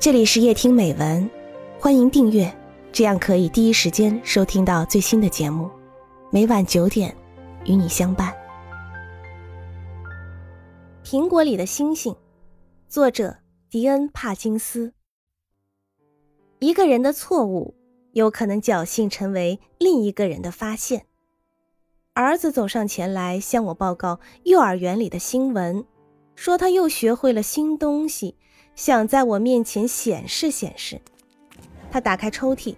这里是夜听美文，欢迎订阅，这样可以第一时间收听到最新的节目。每晚九点，与你相伴。苹果里的星星，作者迪恩·帕金斯。一个人的错误，有可能侥幸成为另一个人的发现。儿子走上前来向我报告幼儿园里的新闻，说他又学会了新东西。想在我面前显示显示，他打开抽屉，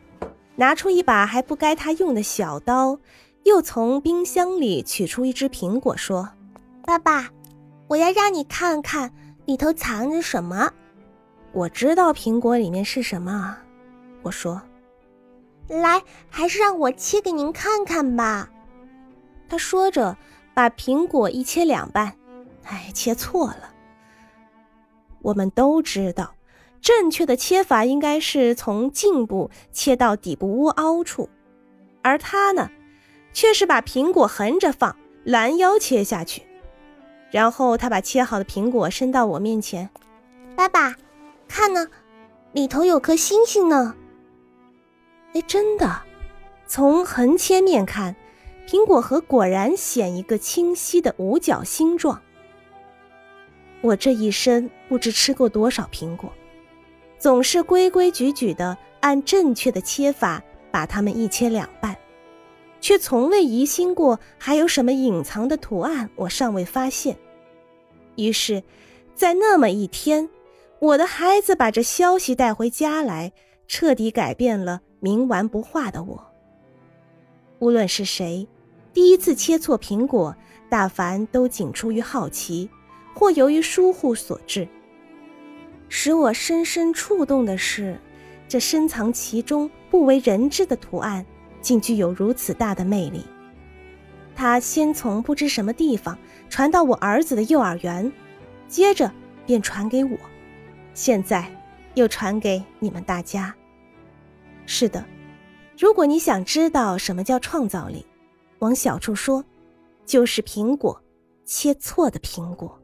拿出一把还不该他用的小刀，又从冰箱里取出一只苹果，说：“爸爸，我要让你看看里头藏着什么。”我知道苹果里面是什么，我说：“来，还是让我切给您看看吧。”他说着，把苹果一切两半，哎，切错了。我们都知道，正确的切法应该是从颈部切到底部窝凹处，而他呢，却是把苹果横着放，拦腰切下去。然后他把切好的苹果伸到我面前，爸爸，看呢，里头有颗星星呢。哎，真的，从横切面看，苹果核果然显一个清晰的五角星状。我这一生不知吃过多少苹果，总是规规矩矩的按正确的切法把它们一切两半，却从未疑心过还有什么隐藏的图案我尚未发现。于是，在那么一天，我的孩子把这消息带回家来，彻底改变了冥顽不化的我。无论是谁，第一次切错苹果，大凡都仅出于好奇。或由于疏忽所致，使我深深触动的是，这深藏其中不为人知的图案，竟具有如此大的魅力。它先从不知什么地方传到我儿子的幼儿园，接着便传给我，现在又传给你们大家。是的，如果你想知道什么叫创造力，往小处说，就是苹果切错的苹果。